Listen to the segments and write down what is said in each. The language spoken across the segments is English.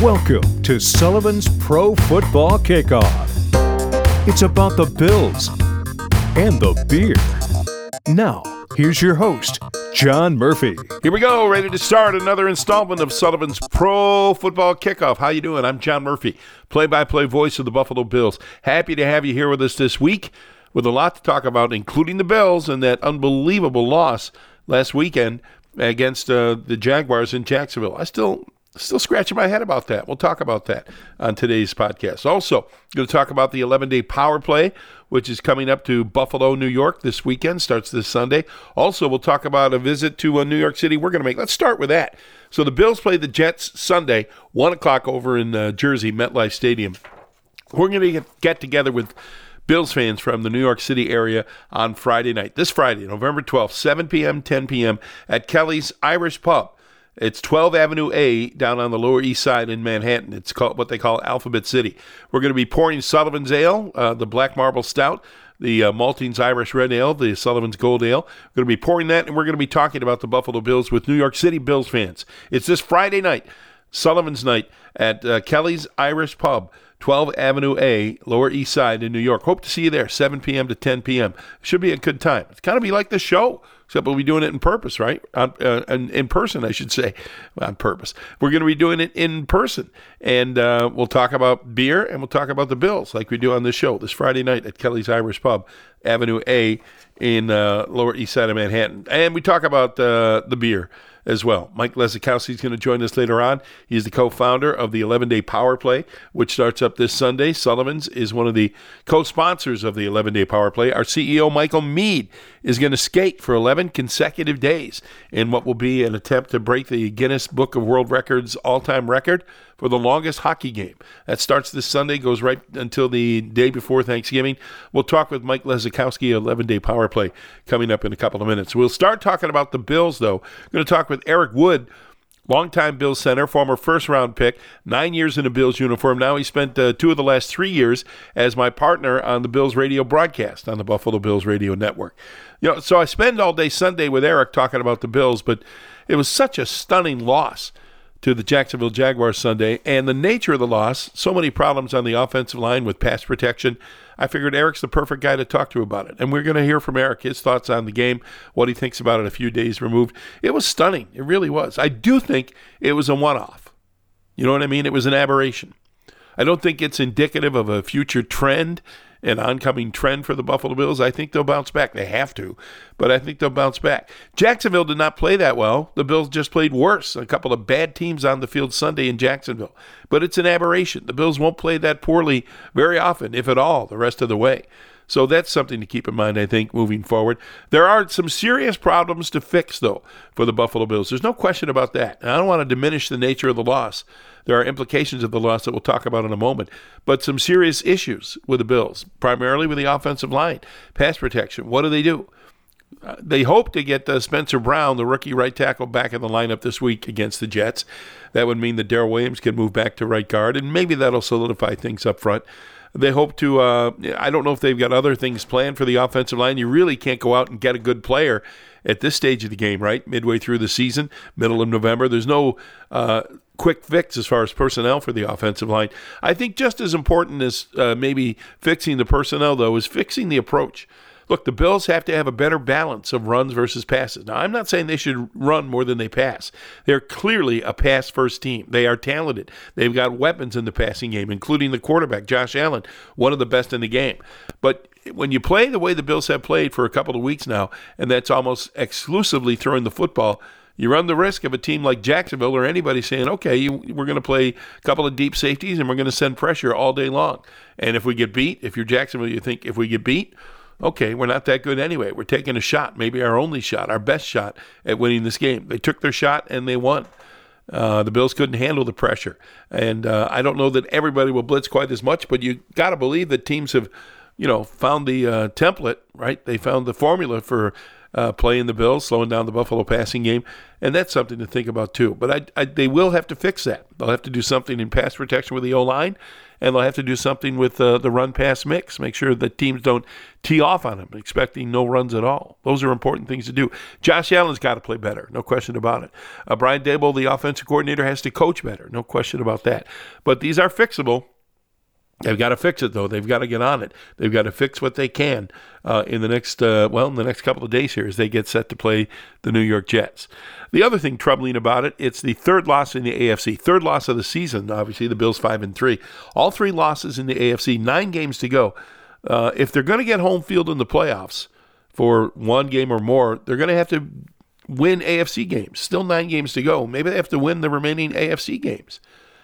Welcome to Sullivan's Pro Football Kickoff. It's about the Bills and the beer. Now, here's your host, John Murphy. Here we go, ready to start another installment of Sullivan's Pro Football Kickoff. How you doing? I'm John Murphy, play-by-play voice of the Buffalo Bills. Happy to have you here with us this week with a lot to talk about, including the Bills and that unbelievable loss last weekend against uh, the Jaguars in Jacksonville. I still still scratching my head about that. We'll talk about that on today's podcast. Also, going to talk about the 11-day power play, which is coming up to Buffalo, New York this weekend. Starts this Sunday. Also, we'll talk about a visit to uh, New York City. We're going to make. Let's start with that. So the Bills play the Jets Sunday, one o'clock over in uh, Jersey, MetLife Stadium. We're going to get together with Bills fans from the New York City area on Friday night. This Friday, November 12th, 7 p.m., 10 p.m. at Kelly's Irish Pub. It's 12 Avenue A down on the Lower East Side in Manhattan. It's called what they call Alphabet City. We're going to be pouring Sullivan's Ale, uh, the Black Marble Stout, the uh, Maltings Irish Red Ale, the Sullivan's Gold Ale. We're going to be pouring that, and we're going to be talking about the Buffalo Bills with New York City Bills fans. It's this Friday night, Sullivan's Night at uh, Kelly's Irish Pub. 12 Avenue A, Lower East Side in New York. Hope to see you there, 7 p.m. to 10 p.m. Should be a good time. It's kind of be like the show, except we'll be doing it in purpose, right? On, uh, in person, I should say, on purpose. We're going to be doing it in person, and uh, we'll talk about beer and we'll talk about the Bills like we do on this show this Friday night at Kelly's Irish Pub, Avenue A in uh, Lower East Side of Manhattan, and we talk about uh, the beer as well. Mike Lesakowski is going to join us later on. He's the co-founder of the 11-Day Power Play, which starts up this Sunday. Sullivan's is one of the co-sponsors of the 11-Day Power Play. Our CEO, Michael Mead, is going to skate for 11 consecutive days in what will be an attempt to break the Guinness Book of World Records all-time record for the longest hockey game. That starts this Sunday, goes right until the day before Thanksgiving. We'll talk with Mike Lesakowski, 11 Day Power Play, coming up in a couple of minutes. We'll start talking about the Bills, though. We're going to talk with Eric Wood. Longtime Bills center, former first round pick, nine years in a Bills uniform. Now he spent uh, two of the last three years as my partner on the Bills radio broadcast on the Buffalo Bills radio network. You know, so I spend all day Sunday with Eric talking about the Bills, but it was such a stunning loss to the Jacksonville Jaguars Sunday, and the nature of the loss, so many problems on the offensive line with pass protection. I figured Eric's the perfect guy to talk to about it. And we're going to hear from Eric his thoughts on the game, what he thinks about it a few days removed. It was stunning. It really was. I do think it was a one off. You know what I mean? It was an aberration. I don't think it's indicative of a future trend an oncoming trend for the Buffalo Bills. I think they'll bounce back. They have to, but I think they'll bounce back. Jacksonville did not play that well. The Bills just played worse. A couple of bad teams on the field Sunday in Jacksonville, but it's an aberration. The Bills won't play that poorly very often, if at all, the rest of the way. So that's something to keep in mind, I think, moving forward. There are some serious problems to fix, though, for the Buffalo Bills. There's no question about that. And I don't want to diminish the nature of the loss. There are implications of the loss that we'll talk about in a moment, but some serious issues with the Bills, primarily with the offensive line, pass protection. What do they do? Uh, they hope to get uh, Spencer Brown, the rookie right tackle, back in the lineup this week against the Jets. That would mean that Daryl Williams can move back to right guard, and maybe that'll solidify things up front. They hope to. Uh, I don't know if they've got other things planned for the offensive line. You really can't go out and get a good player at this stage of the game, right? Midway through the season, middle of November. There's no uh, quick fix as far as personnel for the offensive line. I think just as important as uh, maybe fixing the personnel, though, is fixing the approach. Look, the Bills have to have a better balance of runs versus passes. Now, I'm not saying they should run more than they pass. They're clearly a pass first team. They are talented. They've got weapons in the passing game, including the quarterback, Josh Allen, one of the best in the game. But when you play the way the Bills have played for a couple of weeks now, and that's almost exclusively throwing the football, you run the risk of a team like Jacksonville or anybody saying, okay, you, we're going to play a couple of deep safeties and we're going to send pressure all day long. And if we get beat, if you're Jacksonville, you think if we get beat, okay, we're not that good anyway. We're taking a shot, maybe our only shot, our best shot at winning this game. They took their shot and they won. Uh, the Bills couldn't handle the pressure. And uh, I don't know that everybody will blitz quite as much, but you got to believe that teams have, you know, found the uh, template, right? They found the formula for uh, playing the Bills, slowing down the Buffalo passing game, and that's something to think about too. But I, I, they will have to fix that. They'll have to do something in pass protection with the O line, and they'll have to do something with uh, the run pass mix. Make sure that teams don't tee off on them, expecting no runs at all. Those are important things to do. Josh Allen's got to play better, no question about it. Uh, Brian Daboll, the offensive coordinator, has to coach better, no question about that. But these are fixable. They've got to fix it though. They've got to get on it. They've got to fix what they can uh, in the next uh, well, in the next couple of days here as they get set to play the New York Jets. The other thing troubling about it, it's the third loss in the AFC, third loss of the season. Obviously, the Bills five and three, all three losses in the AFC, nine games to go. Uh, if they're going to get home field in the playoffs for one game or more, they're going to have to win AFC games. Still nine games to go. Maybe they have to win the remaining AFC games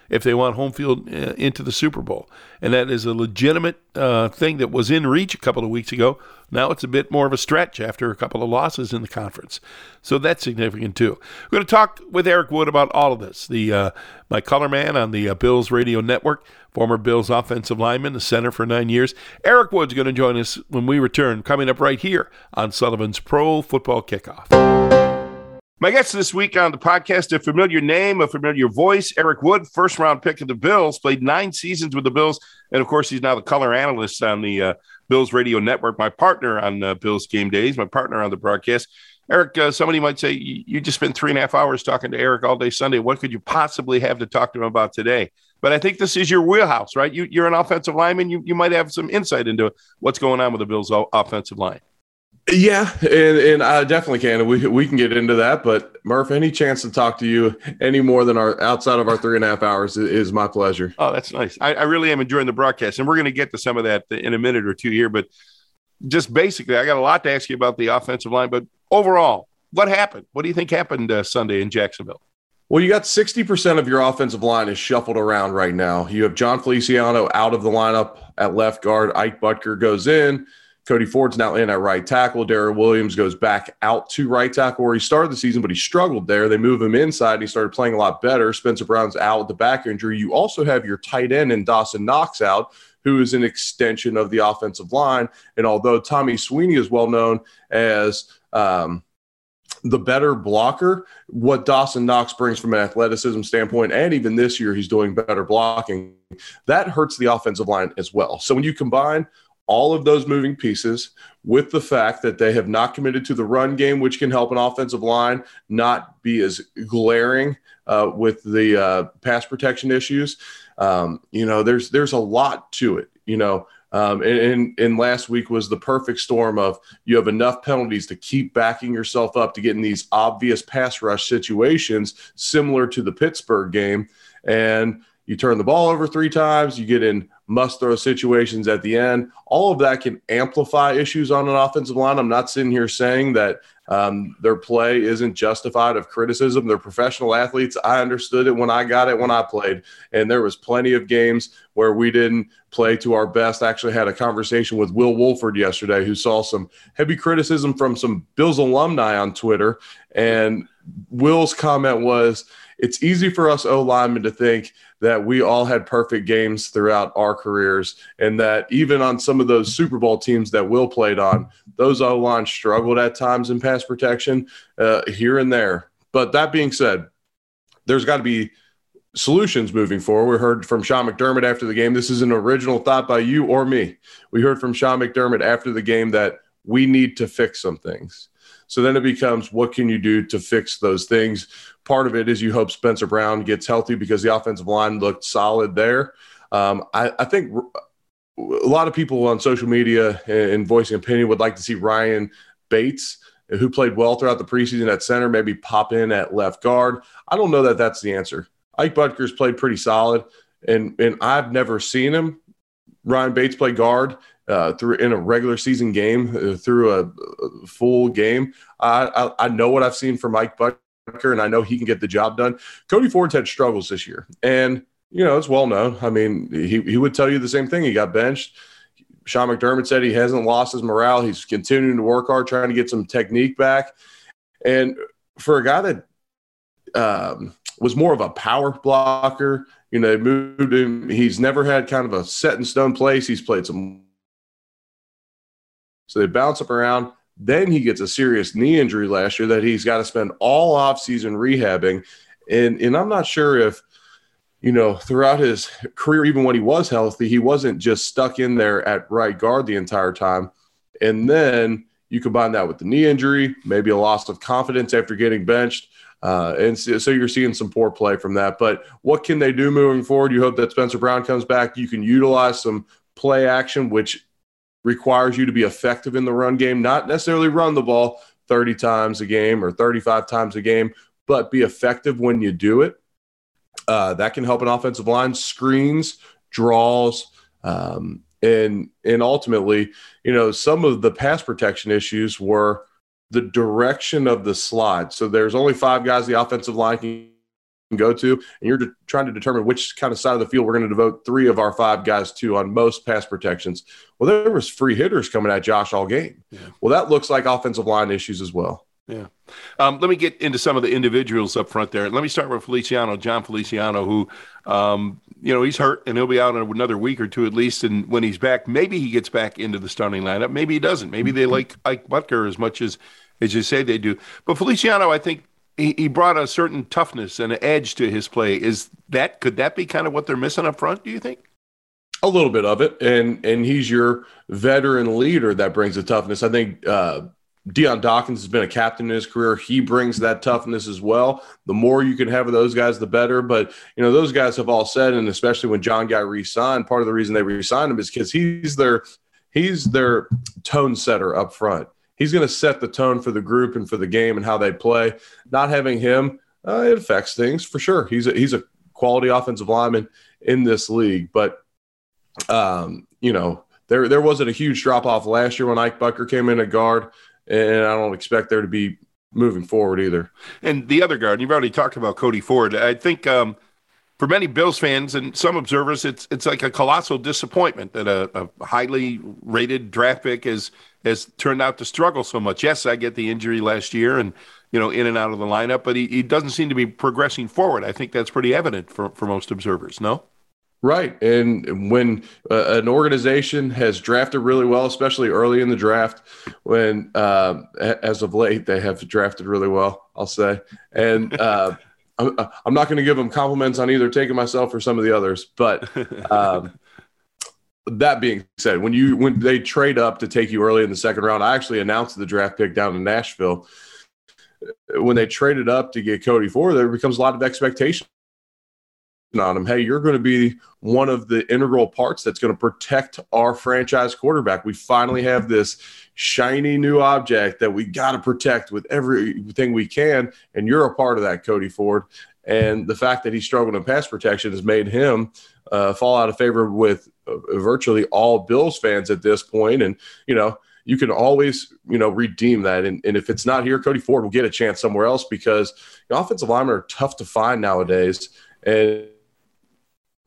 if they want home field uh, into the Super Bowl. And that is a legitimate uh, thing that was in reach a couple of weeks ago. Now it's a bit more of a stretch after a couple of losses in the conference. So that's significant too. We're going to talk with Eric Wood about all of this. The uh, my color man on the uh, Bills radio network, former Bills offensive lineman, the center for nine years. Eric Wood's going to join us when we return, coming up right here on Sullivan's Pro Football Kickoff. My guest this week on the podcast, a familiar name, a familiar voice, Eric Wood, first round pick of the Bills, played nine seasons with the Bills. And of course, he's now the color analyst on the uh, Bills radio network, my partner on uh, Bills game days, my partner on the broadcast. Eric, uh, somebody might say, you just spent three and a half hours talking to Eric all day Sunday. What could you possibly have to talk to him about today? But I think this is your wheelhouse, right? You, are an offensive lineman. You, you might have some insight into what's going on with the Bills' offensive line. Yeah, and, and I definitely can. We we can get into that, but Murph, any chance to talk to you any more than our outside of our three and a half hours is, my pleasure. Oh, that's nice. I, I, really am enjoying the broadcast, and we're going to get to some of that in a minute or two here. But just basically, I got a lot to ask you about the offensive line. But overall, what happened? What do you think happened uh, Sunday in Jacksonville? Well, you got 60% of your offensive line is shuffled around right now. You have Jon Feliciano out of the lineup at left guard. Ike Boettger goes in. Cody Ford's now in at right tackle. Daryl Williams goes back out to right tackle where he started the season, but he struggled there. They move him inside and he started playing a lot better. Spencer Brown's out with the back injury. You also have your tight end and Dawson Knox out, who is an extension of the offensive line. And although Tommy Sweeney is well known as um, the better blocker, what Dawson Knox brings from an athleticism standpoint, and even this year he's doing better blocking, that hurts the offensive line as well. So when you combine all of those moving pieces with the fact that they have not committed to the run game, which can help an offensive line not be as glaring uh, with the uh, pass protection issues. Um, you know, there's there's a lot to it. You know, um, and, and, and, last week was the perfect storm of you have enough penalties to keep backing yourself up to get in these obvious pass rush situations, similar to the Pittsburgh game, and you turn the ball over three times, you get in must throw situations at the end. All of that can amplify issues on an offensive line. I'm not sitting here saying that um, their play isn't justified of criticism. They're professional athletes. I understood it when I got it when I played, and there was plenty of games where we didn't play to our best. I actually had a conversation with Will Wolford yesterday, who saw some heavy criticism from some Bills alumni on Twitter, and Will's comment was, "It's easy for us O linemen to think." That we all had perfect games throughout our careers, and that even on some of those Super Bowl teams that Will played on, those O lines struggled at times in pass protection uh, here and there. But that being said, there's got to be solutions moving forward. We heard from Sean McDermott after the game. This is an original thought by you or me. We heard from Sean McDermott after the game that we need to fix some things. So then it becomes what can you do to fix those things? Part of it is you hope Spencer Brown gets healthy because the offensive line looked solid there. Um, I, I, think a lot of people on social media and voicing opinion would like to see Ryan Bates, who played well throughout the preseason at center, maybe pop in at left guard. I don't know that that's the answer. Ike Boettger's played pretty solid, and and I've never seen him. Ryan Bates play guard uh, through in a regular season game, uh, through a, a, full game. I, I, I know what I've seen from Mike Buck and I know he can get the job done. Cody Ford's had struggles this year, and you know it's well known. I mean, he he would tell you the same thing. He got benched. Sean McDermott said he hasn't lost his morale. He's continuing to work hard, trying to get some technique back. And for a guy that um, was more of a power blocker, you know, moved him. He's never had kind of a set in stone place. He's played some, so they bounce up around. Then he gets a serious knee injury last year that he's got to spend all offseason rehabbing. And, and I'm not sure if, you know, throughout his career, even when he was healthy, he wasn't just stuck in there at right guard the entire time. And then you combine that with the knee injury, maybe a loss of confidence after getting benched. Uh, and so, so, you're seeing some poor play from that. But what can they do moving forward? You hope that Spencer Brown comes back. You can utilize some play action, which requires you to be effective in the run game, not necessarily run the ball 30 times a game or 35 times a game, but be effective when you do it. Uh, that can help an offensive line screens, draws, um, and and ultimately, you know, some of the pass protection issues were the direction of the slide. So there's only five guys the offensive line can go to, and you're de- trying to determine which kind of side of the field we're going to devote three of our five guys to on most pass protections. Well, there was free hitters coming at Josh all game. Yeah. Well, that looks like offensive line issues as well. Yeah. Um, let me get into some of the individuals up front there. Let me start with Feliciano, Jon Feliciano, who, um, you know, he's hurt and he'll be out in another week or two at least. And when he's back, maybe he gets back into the starting lineup. Maybe he doesn't. Maybe they like Ike Boettger as much as, as you say they do. But Feliciano, I think he, he brought a certain toughness and an edge to his play. Is that, could that be kind of what they're missing up front, do you think? A little bit of it, and and he's your veteran leader that brings the toughness. I think uh, Dion Dawkins has been a captain in his career. He brings that toughness as well. The more you can have of those guys, the better. But you know, those guys have all said, and especially when John Guy re-signed, part of the reason they re-signed him is because he's their he's their tone setter up front. He's going to set the tone for the group and for the game and how they play. Not having him, uh, it affects things for sure. He's a, he's a quality offensive lineman in this league, but um, you know, there there wasn't a huge drop off last year when Ike Boettger came in at guard and I don't expect there to be moving forward either. And the other guard, you've already talked about Cody Ford. I think um, for many Bills fans and some observers, it's it's like a colossal disappointment that a, a highly rated draft pick has has turned out to struggle so much. Yes, I get the injury last year and you know in and out of the lineup, but he, he doesn't seem to be progressing forward. I think that's pretty evident for, for most observers. No. Right. And when uh, an organization has drafted really well, especially early in the draft, when uh, as of late they have drafted really well, I'll say. And uh, I'm, I'm, not going to give them compliments on either taking myself or some of the others. But um, that being said, when you when they trade up to take you early in the second round, I actually announced the draft pick down in Nashville. When they traded up to get Cody Ford, there becomes a lot of expectation on him. Hey, you're going to be one of the integral parts that's going to protect our franchise quarterback. We finally have this shiny new object that we got to protect with everything we can. And you're a part of that, Cody Ford. And the fact that he struggled in pass protection has made him uh, fall out of favor with uh, virtually all Bills fans at this point. And, you know, you can always, you know, redeem that. And, and if it's not here, Cody Ford will get a chance somewhere else because offensive linemen are tough to find nowadays. And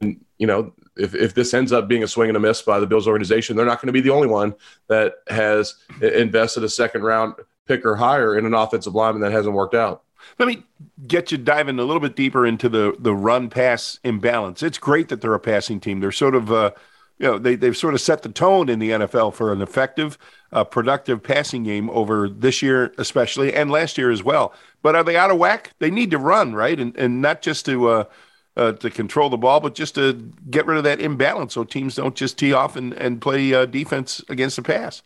you know, if, if this ends up being a swing and a miss by the Bills organization, they're not going to be the only one that has invested a second round pick or higher in an offensive lineman that hasn't worked out. Let me get you diving a little bit deeper into the the run pass imbalance. It's great that they're a passing team. They're sort of uh, you know they they've sort of set the tone in the NFL for an effective, uh, productive passing game over this year especially and last year as well. But are they out of whack? They need to run right and and not just to uh, uh, to control the ball, but just to get rid of that imbalance so teams don't just tee off and, and play uh, defense against the pass.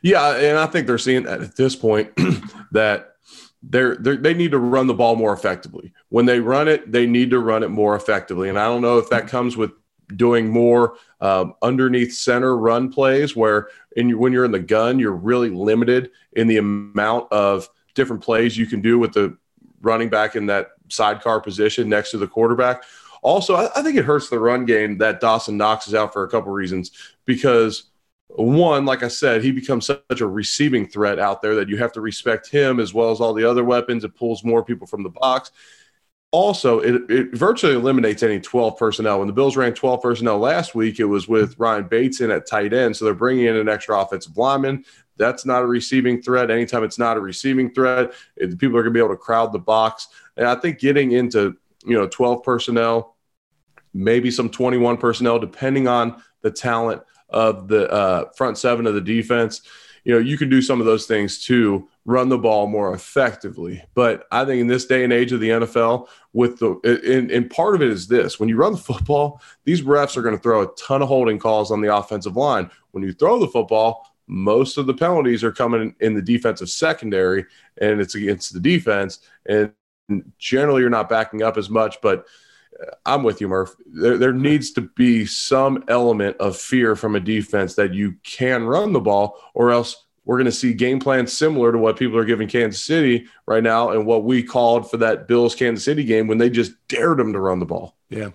Yeah, and I think they're seeing at this point that they're, they're, they need to run the ball more effectively. When they run it, they need to run it more effectively. And I don't know if that comes with doing more um, underneath center run plays where in, when you're in the gun, you're really limited in the amount of different plays you can do with the running back in that sidecar position next to the quarterback. Also, I, I think it hurts the run game that Dawson Knox is out for a couple reasons because one, like I said, he becomes such a receiving threat out there that you have to respect him as well as all the other weapons. It pulls more people from the box. Also, it, it virtually eliminates any 12 personnel. When the Bills ran 12 personnel last week, it was with Ryan Bates in at tight end. So they're bringing in an extra offensive lineman. That's not a receiving threat. Anytime it's not a receiving threat, it, people are going to be able to crowd the box. And I think getting into you know 12 personnel, maybe some 21 personnel, depending on the talent of the uh, front seven of the defense. you know, you can do some of those things to run the ball more effectively. But I think in this day and age of the NFL, with the and, and part of it is this: when you run the football, these refs are going to throw a ton of holding calls on the offensive line. When you throw the football, most of the penalties are coming in the defensive secondary, and it's against the defense. And generally, you're not backing up as much, but uh, I'm with you, Murph. There, there needs to be some element of fear from a defense that you can run the ball, or else we're going to see game plans similar to what people are giving Kansas City right now and what we called for that Bills Kansas City game when they just dared them to run the ball. Yeah.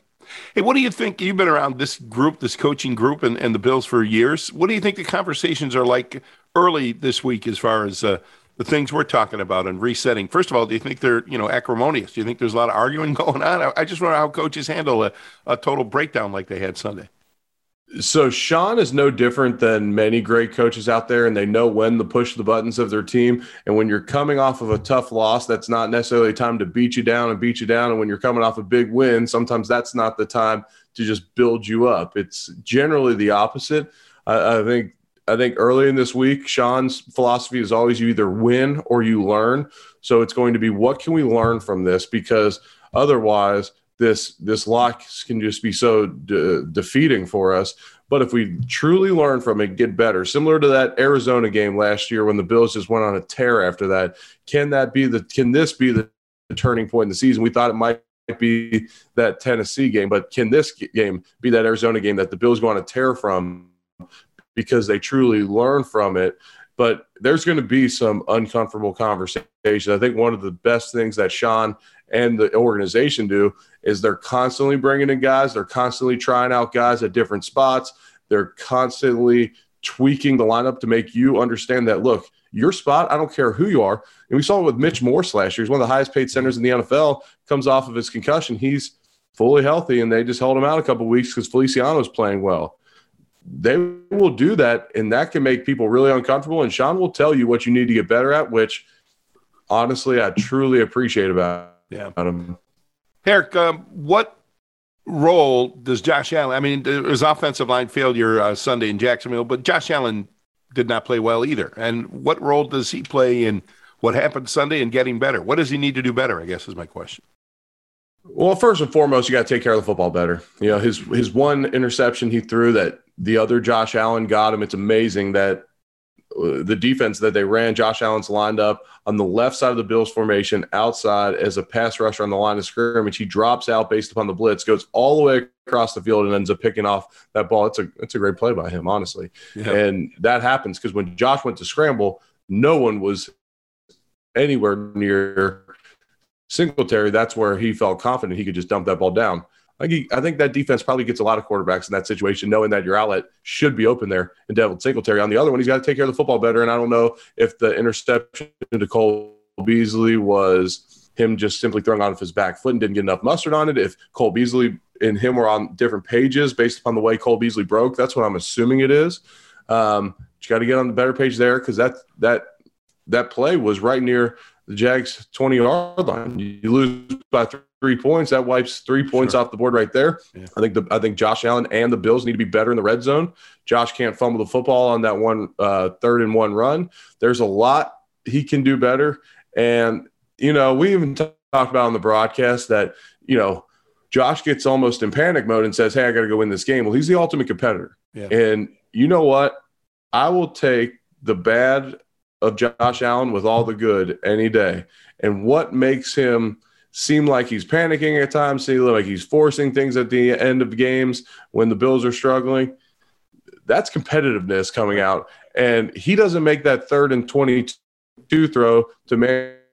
Hey, what do you think? You've been around this group, this coaching group, and, and the Bills for years. What do you think the conversations are like early this week as far as uh, the things we're talking about and resetting. First of all, do you think they're you know acrimonious? Do you think there's a lot of arguing going on? I, I just wonder how coaches handle a, a total breakdown like they had Sunday. So Sean is no different than many great coaches out there, and they know when to push the buttons of their team. And when you're coming off of a tough loss, that's not necessarily time to beat you down and beat you down. And when you're coming off a big win, sometimes that's not the time to just build you up. It's generally the opposite. I, I think I think early in this week, Sean's philosophy is always you either win or you learn. So it's going to be what can we learn from this? Because otherwise, this this loss can just be so de- defeating for us. But if we truly learn from it, get better, similar to that Arizona game last year when the Bills just went on a tear after that, can that be the can this be the turning point in the season? We thought it might be that Tennessee game, but can this game be that Arizona game that the Bills go on a tear from because they truly learn from it. But there's going to be some uncomfortable conversation. I think one of the best things that Sean and the organization do is they're constantly bringing in guys. They're constantly trying out guys at different spots. They're constantly tweaking the lineup to make you understand that look, your spot, I don't care who you are. And we saw it with Mitch Morse last year. He's one of the highest paid centers in the NFL, comes off of his concussion. He's fully healthy, and they just held him out a couple weeks because Feliciano's playing well they will do that, and that can make people really uncomfortable. And Sean will tell you what you need to get better at, which honestly, I truly appreciate about, yeah. him. Eric, um, what role does Josh Allen? I mean, there was offensive line failure uh, Sunday in Jacksonville, but Josh Allen did not play well either. And what role does he play in what happened Sunday and getting better? What does he need to do better? I guess is my question. Well, first and foremost, you got to take care of the football better. You know, his his one interception he threw that the other Josh Allen got him. It's amazing that Uh, the defense that they ran, Josh Allen's lined up on the left side of the Bills formation outside as a pass rusher on the line of scrimmage. He drops out based upon the blitz, goes all the way across the field and ends up picking off that ball. It's a it's a great play by him, honestly. Yeah. And that happens because when Josh went to scramble, no one was anywhere near Singletary, that's where he felt confident he could just dump that ball down. I think, that defense probably gets a lot of quarterbacks in that situation, knowing that your outlet should be open there in Devin Singletary. On the other one, he's got to take care of the football better. And I don't know if the interception to Cole Beasley was him just simply throwing on his back foot and didn't get enough mustard on it. If Cole Beasley and him were on different pages based upon the way Cole Beasley broke, that's what I'm assuming it is. Um, you got to get on the better page there because that that that play was right near the Jags 20 yard line. You lose by three points, that wipes three points sure. off the board right there. Yeah. I think the I think Josh Allen and the Bills need to be better in the red zone. Josh can't fumble the football on that one uh, third and one run. There's a lot he can do better, and you know we even talked about on the broadcast that you know Josh gets almost in panic mode and says, "Hey, I got to go win this game." Well, he's the ultimate competitor, yeah. and you know what? I will take the bad of Josh Allen with all the good any day. And what makes him seem like he's panicking at times, seem like he's forcing things at the end of games when the Bills are struggling? That's competitiveness coming out. And he doesn't make that third and 22 throw to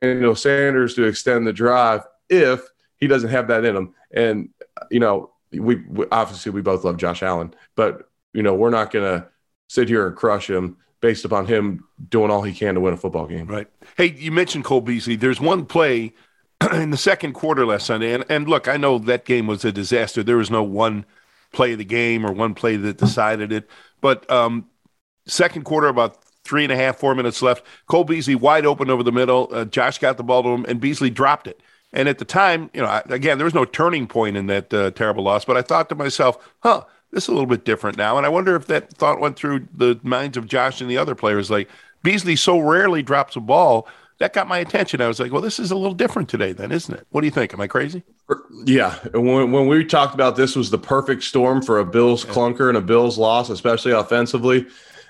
Emmanuel Sanders to extend the drive if he doesn't have that in him. And, you know, we, we obviously we both love Josh Allen, but, you know, we're not going to sit here and crush him based upon him doing all he can to win a football game. Right. Hey, you mentioned Cole Beasley. There's one play in the second quarter last Sunday, and, and look, I know that game was a disaster. There was no one play of the game or one play that decided it. But um, second quarter, about three and a half, four minutes left. Cole Beasley wide open over the middle. Uh, Josh got the ball to him, and Beasley dropped it. And at the time, you know, again, there was no turning point in that uh, terrible loss. But I thought to myself, huh, this is a little bit different now. And I wonder if that thought went through the minds of Josh and the other players like, Beasley so rarely drops a ball. That got my attention. I was like, well, this is a little different today, then, isn't it? What do you think? Am I crazy? Yeah. When, when we talked about this was the perfect storm for a Bills clunker and a Bills loss, especially offensively.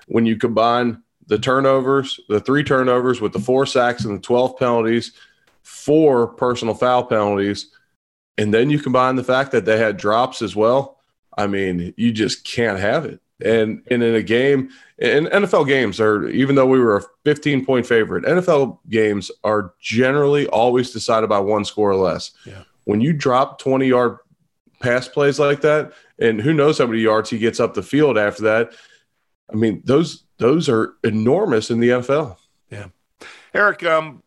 When you combine the turnovers, the three turnovers with the four sacks and the 12 penalties, four personal foul penalties, and then you combine the fact that they had drops as well. I mean, you just can't have it. And, and in a game, in NFL games are even though we were a 15 point favorite, NFL games are generally always decided by one score or less. Yeah. When you drop 20 yard pass plays like that, and who knows how many yards he gets up the field after that. I mean, those those are enormous in the NFL. Yeah. Eric, um,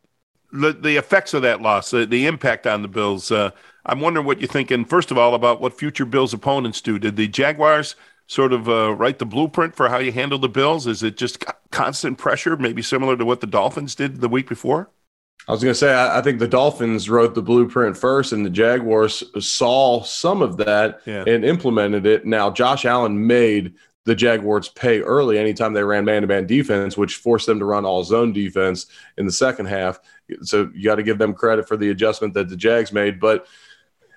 the, the effects of that loss, the, the impact on the Bills. Uh, I'm wondering what you're thinking, first of all, about what future Bills opponents do. Did the Jaguars sort of uh, write the blueprint for how you handle the Bills? Is it just constant pressure, maybe similar to what the Dolphins did the week before? I was going to say, I, I, think the Dolphins wrote the blueprint first, and the Jaguars saw some of that yeah. and implemented it. Now, Josh Allen made the Jaguars pay early anytime they ran man to man defense, which forced them to run all zone defense in the second half. So you got to give them credit for the adjustment that the Jags made. But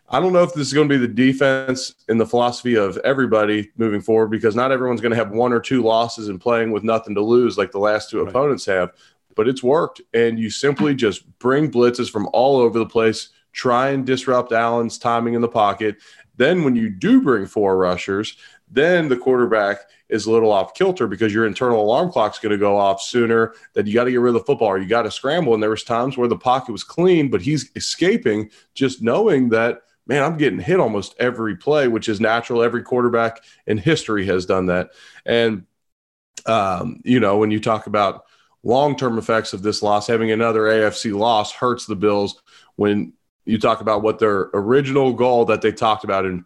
I don't know if this is going to be the defense in the philosophy of everybody moving forward because not everyone's going to have one or two losses and playing with nothing to lose like the last two right. opponents have. But it's worked, and you simply just bring blitzes from all over the place, try and disrupt Allen's timing in the pocket. Then, when you do bring four rushers, then the quarterback is a little off kilter because your internal alarm clock's going to go off sooner that you got to get rid of the football or you got to scramble and there was times where the pocket was clean but he's escaping just knowing that man, I'm getting hit almost every play, which is natural. Every quarterback in history has done that. And, um, you know, when you talk about long term effects of this loss, having another AFC loss hurts the Bills when you talk about what their original goal that they talked about. And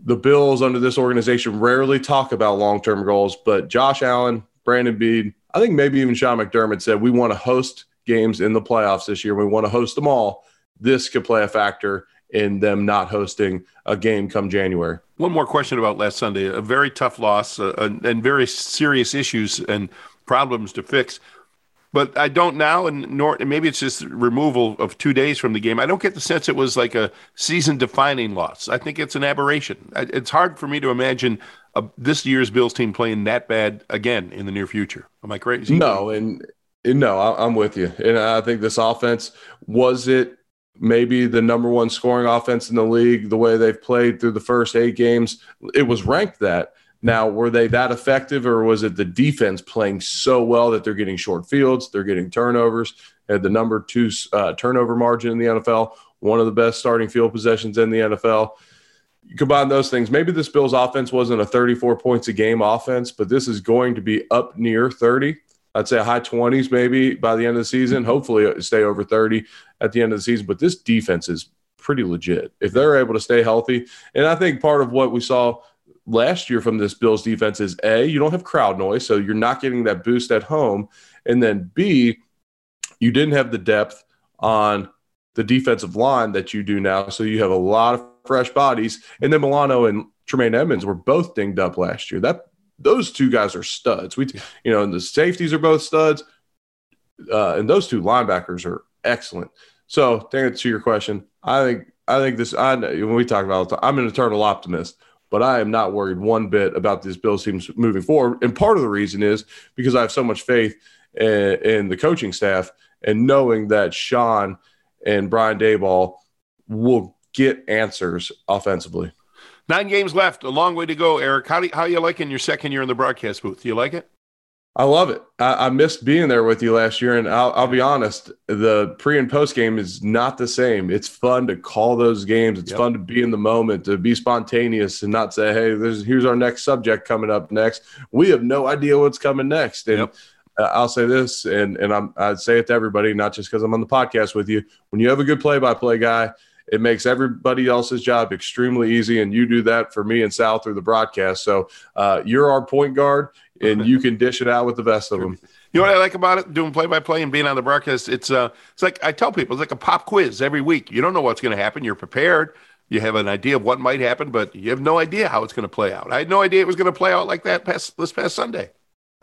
the Bills under this organization rarely talk about long term goals, but Josh Allen, Brandon Beane, I think maybe even Sean McDermott said, we want to host games in the playoffs this year. We want to host them all. This could play a factor in them not hosting a game come January. One more question about last Sunday. A very tough loss uh, and very serious issues and problems to fix. But I don't now, and nor maybe it's just removal of two days from the game. I don't get the sense it was like a season-defining loss. I think it's an aberration. It's hard for me to imagine a, this year's Bills team playing that bad again in the near future. Am I crazy? No, and, and no, I, I'm with you. And I think this offense was it maybe the number one scoring offense in the league, the way they've played through the first eight games, it was ranked that. Now, were they that effective, or was it the defense playing so well that they're getting short fields, they're getting turnovers, had the number two uh, turnover margin in the NFL, one of the best starting field possessions in the NFL? You combine those things. Maybe this Bills offense wasn't a 34 points a game offense, but this is going to be up near 30. I'd say high 20s maybe by the end of the season. Hopefully, stay over 30 at the end of the season. But this defense is pretty legit if they're able to stay healthy. And I think part of what we saw last year from this Bills defense is A, you don't have crowd noise, so you're not getting that boost at home. And then B, you didn't have the depth on the defensive line that you do now. So you have a lot of fresh bodies. And then Milano and Tremaine Edmunds were both dinged up last year. That those two guys are studs. We, you know, and the safeties are both studs, uh, and those two linebackers are excellent. So, to answer your question, I think I think this. I when we talk about, it, I'm an eternal optimist, but I am not worried one bit about this Bills team moving forward. And part of the reason is because I have so much faith in, in the coaching staff and knowing that Sean and Brian Daboll will get answers offensively. Nine games left, a long way to go. Eric, how do you, how you liking your second year in the broadcast booth? Do you like it? I love it. I, I, missed being there with you last year, and I'll, I'll, be honest, the pre and post game is not the same. It's fun to call those games. It's yep. fun to be in the moment, to be spontaneous, and not say, "Hey, here's our next subject coming up next." We have no idea what's coming next, and yep. uh, I'll say this, and and I'm, I'd say it to everybody, not just because I'm on the podcast with you. When you have a good play-by-play guy it makes everybody else's job extremely easy, and you do that for me and Sal through the broadcast. So uh, you're our point guard, and you can dish it out with the best of them. You know what I like about it? Doing play by play and being on the broadcast. It's uh, it's like I tell people, it's like a pop quiz every week. You don't know what's going to happen. You're prepared. You have an idea of what might happen, but you have no idea how it's going to play out. I had no idea it was going to play out like that past this past Sunday.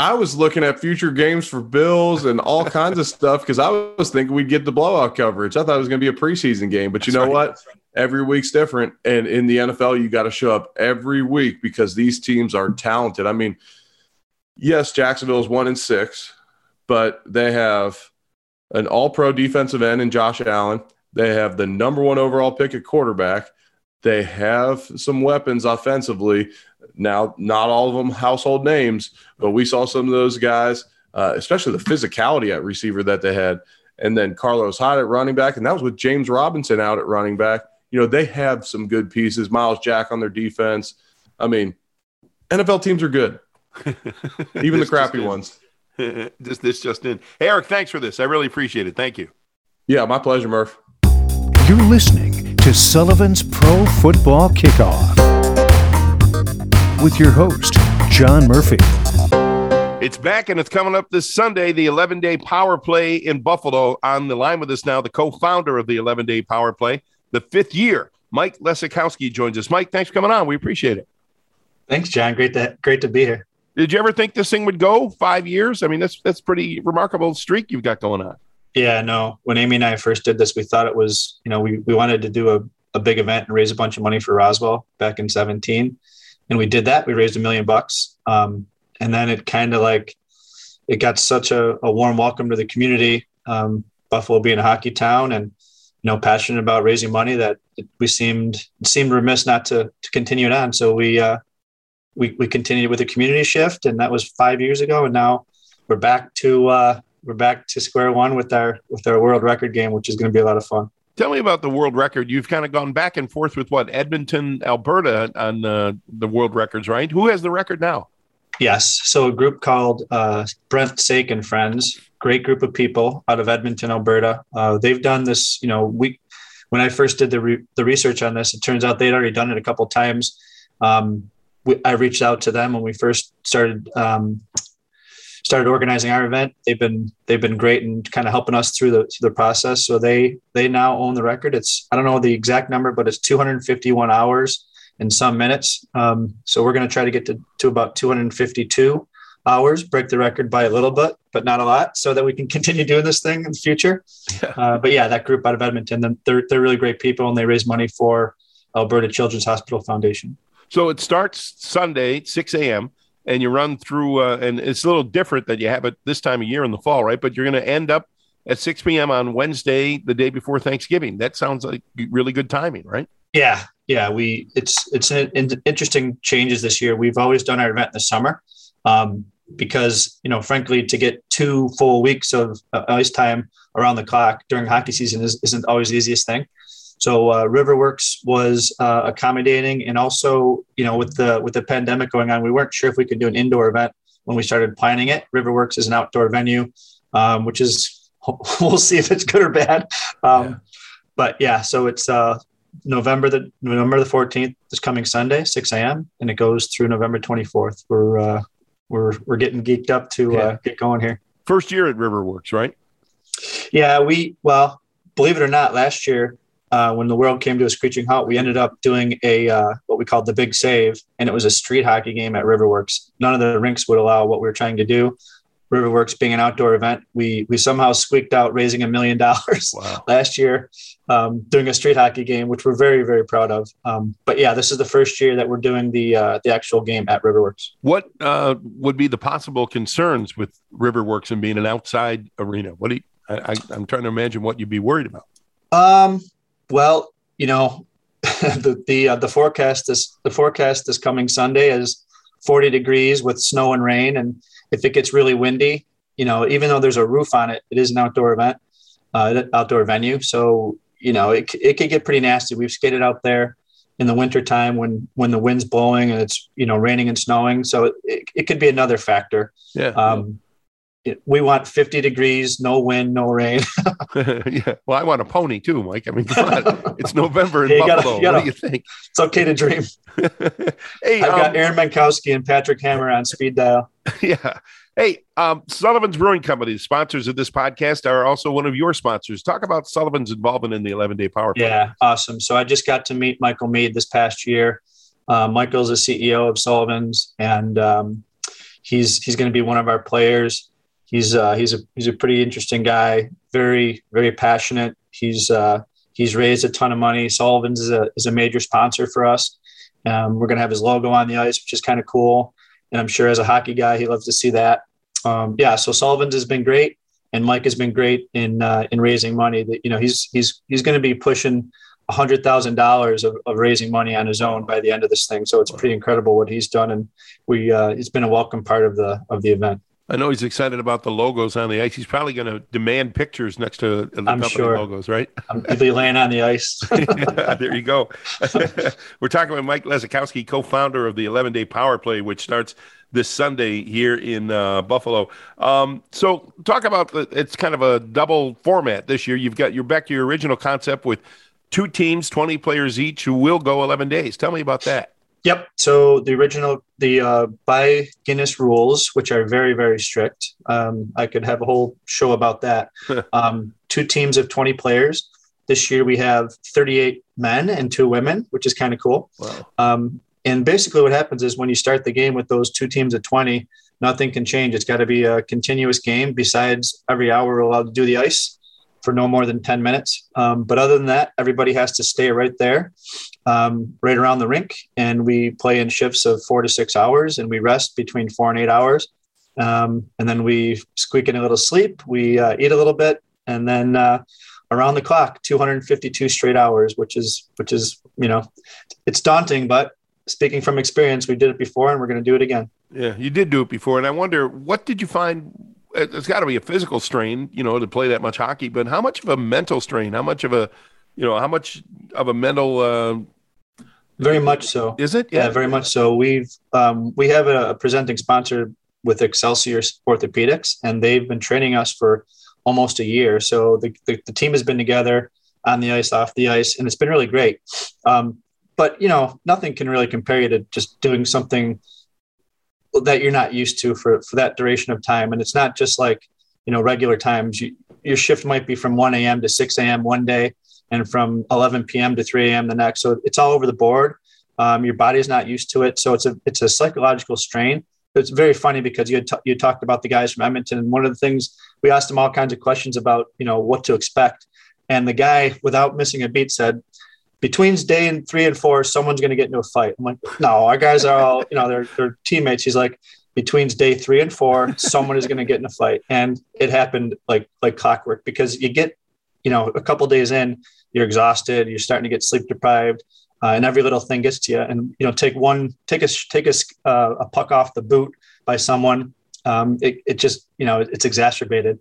I was looking at future games for Bills and all kinds of stuff because I was thinking we'd get the blowout coverage. I thought it was going to be a preseason game, but you know right. what? Every week's different. And in the NFL, you got to show up every week because these teams are talented. I mean, yes, Jacksonville is one and six, but they have an all pro defensive end in Josh Allen. They have the number one overall pick at quarterback. They have some weapons offensively. Now, not all of them household names, but we saw some of those guys, uh, especially the physicality at receiver that they had. And then Carlos Hyde at running back. And that was with James Robinson out at running back. You know, they have some good pieces. Myles Jack on their defense. I mean, NFL teams are good, even the crappy ones. this, this just in. Hey, Eric, thanks for this. I really appreciate it. Thank you. Yeah, my pleasure, Murph. You're listening to Sullivan's Pro Football Kickoff with your host, John Murphy. It's back and it's coming up this Sunday, the 11 day power play in Buffalo. On the line with us now, the co founder of the 11 day power play, the fifth year, Mike Lesakowski joins us. Mike, thanks for coming on. We appreciate it. Thanks, John. Great to great to be here. Did you ever think this thing would go five years? I mean, that's that's pretty remarkable streak you've got going on. Yeah, no. When Amy and I first did this, we thought it was, you know, we, we wanted to do a, a big event and raise a bunch of money for Roswell back in 17 and we did that. We raised a million bucks, um, and then it kind of like it got such a, a, warm welcome to the community. Um, Buffalo being a hockey town, and you know, passionate about raising money that we seemed seemed remiss not to to continue it on. So we uh, we we continued with a community shift, and that was five years ago, and now we're back to uh, we're back to square one with our with our world record game, which is going to be a lot of fun. Tell me about the world record. You've kind of gone back and forth with what Edmonton, Alberta on uh, the world records, right? Who has the record now? Yes. So a group called uh, Brent Saik and Friends, great group of people out of Edmonton, Alberta. Uh, they've done this, you know, we, when I first did the, re- the research on this, it turns out they'd already done it a couple times. Um, we, I reached out to them when we first started um, started organizing our event. They've been they've been great and kind of helping us through the through the process. So they they now own the record. It's I don't know the exact number, but it's 251 hours and some minutes. Um, so we're going to try to get to to about 252 hours, break the record by a little bit, but not a lot, so that we can continue doing this thing in the future. Yeah. Uh, but yeah, that group out of Edmonton, they're they're really great people, and they raise money for Alberta Children's Hospital Foundation. So it starts Sunday, 6 a.m and you run through, uh, and it's a little different that you have it this time of year in the fall, right? But you're going to end up at 6 p.m. on Wednesday, the day before Thanksgiving. That sounds like really good timing, right? Yeah, yeah. We it's it's an, interesting changes this year. We've always done our event in the summer um, because you know, frankly, to get two full weeks of uh, ice time around the clock during hockey season is, isn't always the easiest thing. So uh, Riverworks was uh, accommodating, and also you know with the with the pandemic going on, we weren't sure if we could do an indoor event when we started planning it. Riverworks is an outdoor venue, um, which is we'll see if it's good or bad. Um, yeah. But yeah, so it's uh, November the November the fourteenth is coming Sunday, six a.m. and it goes through November twenty fourth. We're uh, we're we're getting geeked up to uh, get going here. First year at Riverworks, right? Yeah, we well, believe it or not, last year uh, when the world came to a screeching halt, we ended up doing a uh, what we called the big save, and it was a street hockey game at Riverworks. None of the rinks would allow what we were trying to do. Riverworks being an outdoor event, we we somehow squeaked out raising a million dollars last year um, doing a street hockey game, which we're very very proud of. Um, but yeah, this is the first year that we're doing the uh, the actual game at Riverworks. What uh, would be the possible concerns with Riverworks and being an outside arena? What do you, I, am trying to imagine what you'd be worried about. Um, well, you know, the the uh, the forecast is the forecast this coming Sunday is 40 degrees with snow and rain, and if it gets really windy, you know, even though there's a roof on it, it is an outdoor event, uh, outdoor venue. So you know, it it could get pretty nasty. We've skated out there in the wintertime when when the wind's blowing and it's you know raining and snowing. So it, it could be another factor. Yeah. Um, we want 50 degrees, no wind, no rain. yeah. Well, I want a pony too, Mike. I mean, it's November in Buffalo. Gotta, gotta, what do you think? It's okay to dream. hey, I've um, got Aaron Mentkowski and Patrick Hammer on speed dial. Yeah. Hey, um, Sullivan's Brewing Company, sponsors of this podcast, are also one of your sponsors. Talk about Sullivan's involvement in the 11 day power. Yeah, awesome. So I just got to meet Michael Mead this past year. Uh, Michael's the CEO of Sullivan's, and um, he's he's going to be one of our players. He's uh, he's a he's a pretty interesting guy. Very very passionate. He's uh, he's raised a ton of money. Sullivan's is a is a major sponsor for us. Um, we're to have his logo on the ice, which is kind of cool. And I'm sure as a hockey guy, he loves to see that. Um, yeah, so Sullivan's has been great, and Mike has been great in uh, in raising money. That you know he's he's he's going to be pushing hundred thousand dollars of raising money on his own by the end of this thing. So it's pretty incredible what he's done, and we uh, it's been a welcome part of the of the event. I know he's excited about the logos on the ice. He's probably going to demand pictures next to the I'm company sure. logos, right? He'll be laying on the ice. there you go. We're talking with Mike Lesakowski, co-founder of the 11 Day Power Play, which starts this Sunday here in uh, Buffalo. Um, so, talk about the, it's kind of a double format this year. You've got you're back to your original concept with two teams, 20 players each, who will go 11 days. Tell me about that. Yep. So the original, the uh, by Guinness rules, which are very, very strict. Um, I could have a whole show about that. um, two teams of 20 players. This year we have 38 men and two women, which is kind of cool. Wow. Um, and basically, what happens is when you start the game with those two teams of 20, nothing can change. It's got to be a continuous game. Besides, every hour we're allowed to do the ice for no more than 10 minutes. Um, but other than that, everybody has to stay right there, um, right around the rink. And we play in shifts of four to six hours and we rest between four and eight hours. Um, and then we squeak in a little sleep, we uh, eat a little bit, and then uh, around the clock, 252 straight hours, which is, which is, you know, it's daunting, but speaking from experience, we did it before and we're going to do it again. Yeah, you did do it before. And I wonder, what did you find? It's got to be a physical strain, you know, to play that much hockey, but how much of a mental strain? How much of a, you know, how much of a mental. Uh, very much so. Is it? Yeah, yeah very much so. We've um, we have a, a presenting sponsor with Excelsior Orthopedics, and they've been training us for almost a year. So the, the, the, team has been together on the ice, off the ice, and it's been really great. Um, but you know, nothing can really compare you to just doing something that you're not used to for for that duration of time. And it's not just like you know regular times. You, your shift might be from 1 a.m. to 6 a.m. one day, and from 11 p.m. to 3 a.m. the next. So it's all over the board. Um, your body is not used to it, so it's a it's a psychological strain. It's very funny because you t- you talked about the guys from Edmonton, and one of the things we asked them all kinds of questions about, you know, what to expect. And the guy, without missing a beat, said, between day and three and four, someone's going to get into a fight. I'm like, no, our guys are all, you know, they're, they're teammates. He's like, between day three and four, someone is going to get in a fight. And it happened like, like clockwork because you get, you know, a couple days in, you're exhausted, you're starting to get sleep deprived. Uh, and every little thing gets to you. And you know, take one, take a take a, uh, a puck off the boot by someone. Um, it, it just you know it's exacerbated.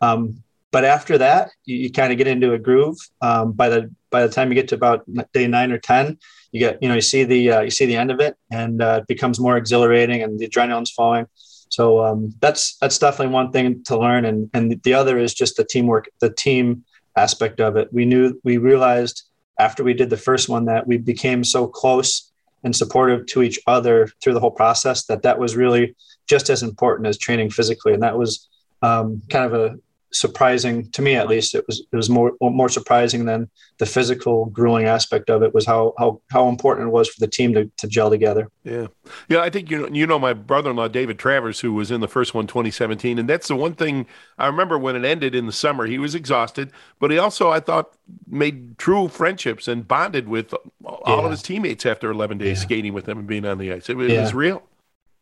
Um, but after that, you, you kind of get into a groove. Um, by the by the time you get to about day nine or ten, you get you know you see the uh, you see the end of it, and uh, it becomes more exhilarating, and the adrenaline's flowing. So um, that's that's definitely one thing to learn, and and the other is just the teamwork, the team aspect of it. We knew we realized after we did the first one that we became so close and supportive to each other through the whole process that that was really just as important as training physically, and that was um, kind of a surprising to me at least it was it was more more surprising than the physical grueling aspect of it was how how how important it was for the team to, to gel together yeah yeah i think you know you know my brother-in-law david travers who was in the first one 2017 and that's the one thing i remember when it ended in the summer he was exhausted but he also i thought made true friendships and bonded with all yeah. of his teammates after 11 days yeah. skating with them and being on the ice it, it yeah. was real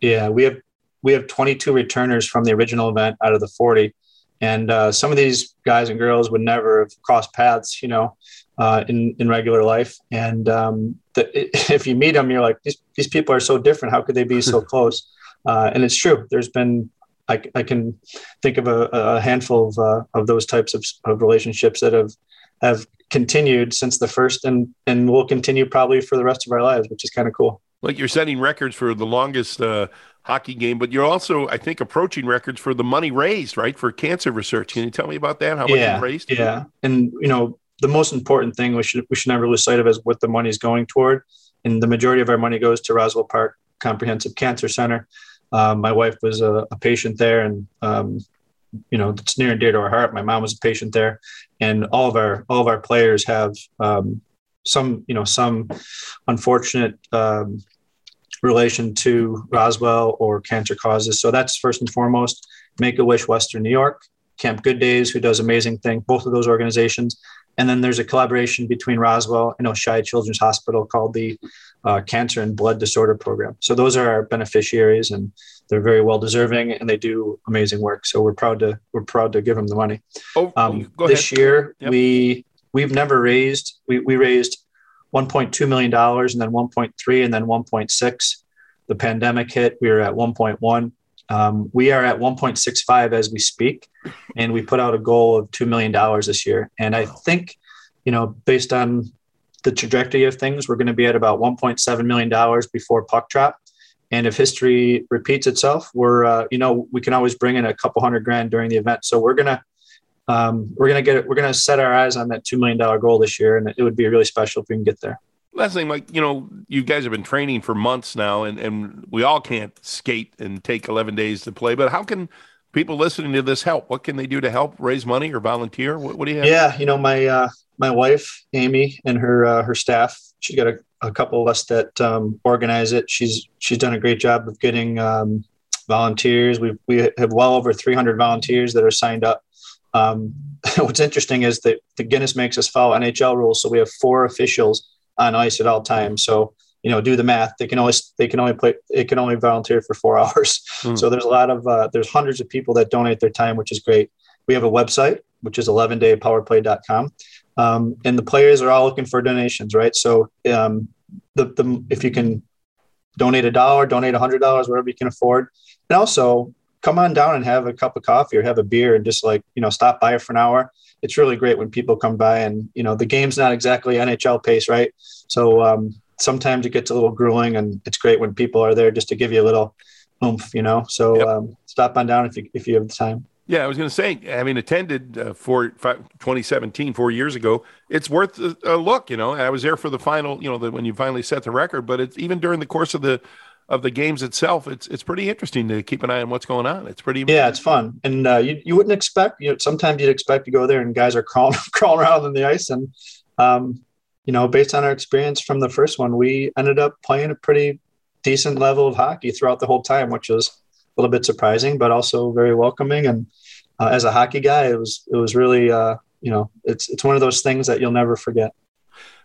yeah we have we have 22 returners from the original event out of the 40 and uh, some of these guys and girls would never have crossed paths, you know, uh, in in regular life. And um, the, if you meet them, you're like, these these people are so different. How could they be so close? Uh, and it's true. There's been I, I can think of a, a handful of uh, of those types of, of relationships that have have continued since the first and and will continue probably for the rest of our lives, which is kind of cool. Like you're setting records for the longest uh, hockey game, but you're also, I think, approaching records for the money raised, right, for cancer research. Can you tell me about that? How much yeah, raised? Yeah, and you know, the most important thing we should we should never lose sight of is what the money is going toward, and the majority of our money goes to Roswell Park Comprehensive Cancer Center. Um, my wife was a, a patient there, and um, you know, it's near and dear to our heart. My mom was a patient there, and all of our all of our players have um, some, you know, some unfortunate um, relation to Roswell or cancer causes. So that's first and foremost. Make a Wish Western New York, Camp Good Days, who does amazing thing. Both of those organizations. And then there's a collaboration between Roswell and Oishei Children's Hospital called the uh, Cancer and Blood Disorder Program. So those are our beneficiaries, and they're very well deserving, and they do amazing work. So we're proud to we're proud to give them the money. Oh, Um, this year Yep. we we've never raised we, we raised 1.2 million dollars and then 1.3 and then 1.6 the pandemic hit we were at 1.1 um, we are at 1.65 as we speak and we put out a goal of $2 million this year. And i think you know based on the trajectory of things we're going to be at about 1.7 million dollars before puck drop. And if history repeats itself we're uh, you know we can always bring in a couple hundred grand during the event. So we're going to um, we're gonna get it. We're gonna set our eyes on that two million dollar goal this year, and it would be really special if we can get there. Last thing, Mike, you know, you guys have been training for months now, and, and we all can't skate and take 11 days to play. But how can people listening to this help? What can they do to help raise money or volunteer? What, what do you have? Yeah, you know, my uh, my wife Amy and her uh, her staff. She's got a, a couple of us that um, organize it. She's she's done a great job of getting um, volunteers. We we have well over 300 volunteers that are signed up. Um, what's interesting is that the Guinness makes us follow NHL rules, so we have four officials on ice at all times. So you know, do the math. They can only they can only play. It can only volunteer for four hours. Hmm. So there's a lot of uh, there's hundreds of people that donate their time, which is great. We have a website which is 11daypowerplay.com, um, and the players are all looking for donations, right? So um, the the if you can donate a dollar, donate a hundred dollars, whatever you can afford, and also come on down and have a cup of coffee or have a beer and just like you know stop by for an hour it's really great when people come by and you know the game's not exactly nhl pace right so um, sometimes it gets a little grueling and it's great when people are there just to give you a little oomph you know so Yep. um, stop on down if you if you have the time Yeah, I was going to say, having attended uh, for five, 2017, four years ago, it's worth a, a look. You know, I was there for the final. You know, the, when you finally set the record, but it's even during the course of the of the games itself, it's it's pretty interesting to keep an eye on what's going on. It's pretty. yeah it's fun and uh, you, you wouldn't expect you know sometimes you'd expect to go there and guys are crawling crawling around on the ice and um, you know based on our experience from the first one we ended up playing a pretty decent level of hockey throughout the whole time which was a little bit surprising but also very welcoming and uh, as a hockey guy it was it was really uh, you know it's it's one of those things that you'll never forget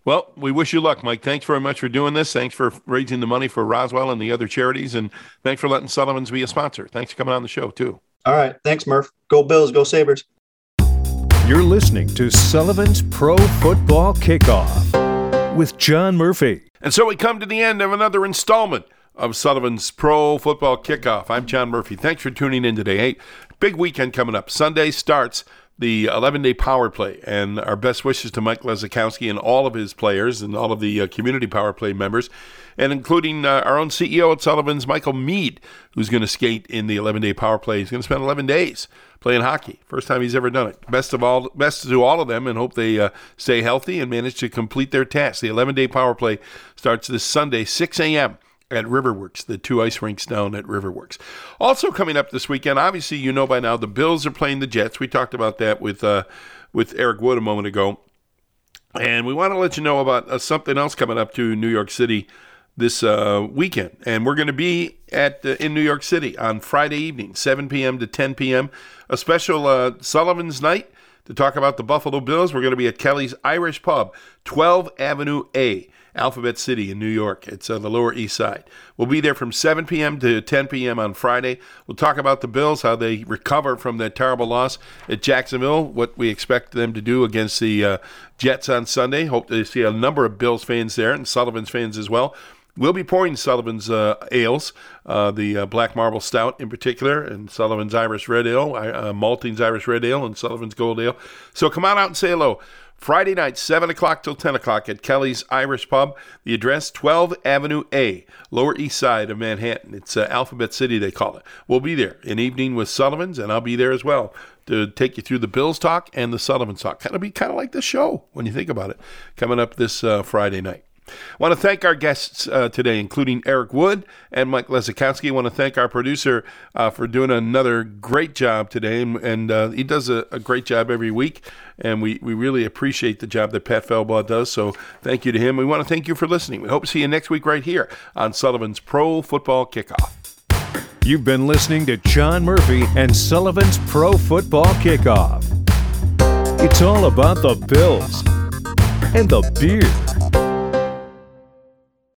Well, we wish you luck, Mike. Thanks very much for doing this. Thanks for raising the money for Roswell and the other charities, and thanks for letting Sullivan's be a sponsor. Thanks for coming on the show too. all right thanks murph go bills go sabers You're listening to Sullivan's Pro Football Kickoff with John Murphy. And so we come to the end of another installment of Sullivan's Pro Football Kickoff. I'm John Murphy. Thanks for tuning in today. Hey, big weekend coming up. Sunday starts the 11 day power play, and our best wishes to Mike Lesakowski and all of his players and all of the uh, community power play members, and including uh, our own CEO at Sullivan's, Michael Mead, who's going to skate in the 11 day power play. He's going to spend 11 days playing hockey. First time he's ever done it. Best of all, best to all of them, and hope they uh, stay healthy and manage to complete their task. The 11 day power play starts this Sunday, 6 a.m. At Riverworks, the two ice rinks down at Riverworks. Also coming up this weekend, obviously you know by now the Bills are playing the Jets. We talked about that with uh, with Eric Wood a moment ago, and we want to let you know about uh, something else coming up to New York City this uh, weekend, and we're going to be at uh, in New York City on Friday evening, 7 p.m. to 10 p.m. A special uh, Sullivan's night to talk about the Buffalo Bills. We're going to be at Kelly's Irish Pub, 12 Avenue A, Alphabet City in New York. It's uh, the Lower East Side. We'll be there from 7 p.m. to 10 p.m. on Friday. We'll talk about the Bills, how they recover from that terrible loss at Jacksonville, what we expect them to do against the uh, Jets on Sunday. Hope to see a number of Bills fans there and Sullivan's fans as well. We'll be pouring Sullivan's uh, ales, uh, the uh, Black Marble Stout in particular, and Sullivan's Irish Red Ale, uh, Malting's Irish Red Ale, and Sullivan's Gold Ale. So come on out and say hello. Friday night, 7 o'clock till 10 o'clock at Kelly's Irish Pub. The address, 12 Avenue A, Lower East Side of Manhattan. It's uh, Alphabet City, they call it. We'll be there an evening with Sullivan's, and I'll be there as well to take you through the Bills talk and the Sullivan's talk. Kind of be kind of like the show when you think about it, coming up this uh, Friday night. Want to thank our guests uh, today, including Eric Wood and Mike Lesakowski. want to thank our producer uh, for doing another great job today, and, and uh, he does a, a, great job every week. And we, we really appreciate the job that Pat Felbaugh does. So thank you to him. We want to thank you for listening. We hope to see you next week right here on Sullivan's Pro Football Kickoff. You've been listening to John Murphy and Sullivan's Pro Football Kickoff. It's all about the Bills and the beer.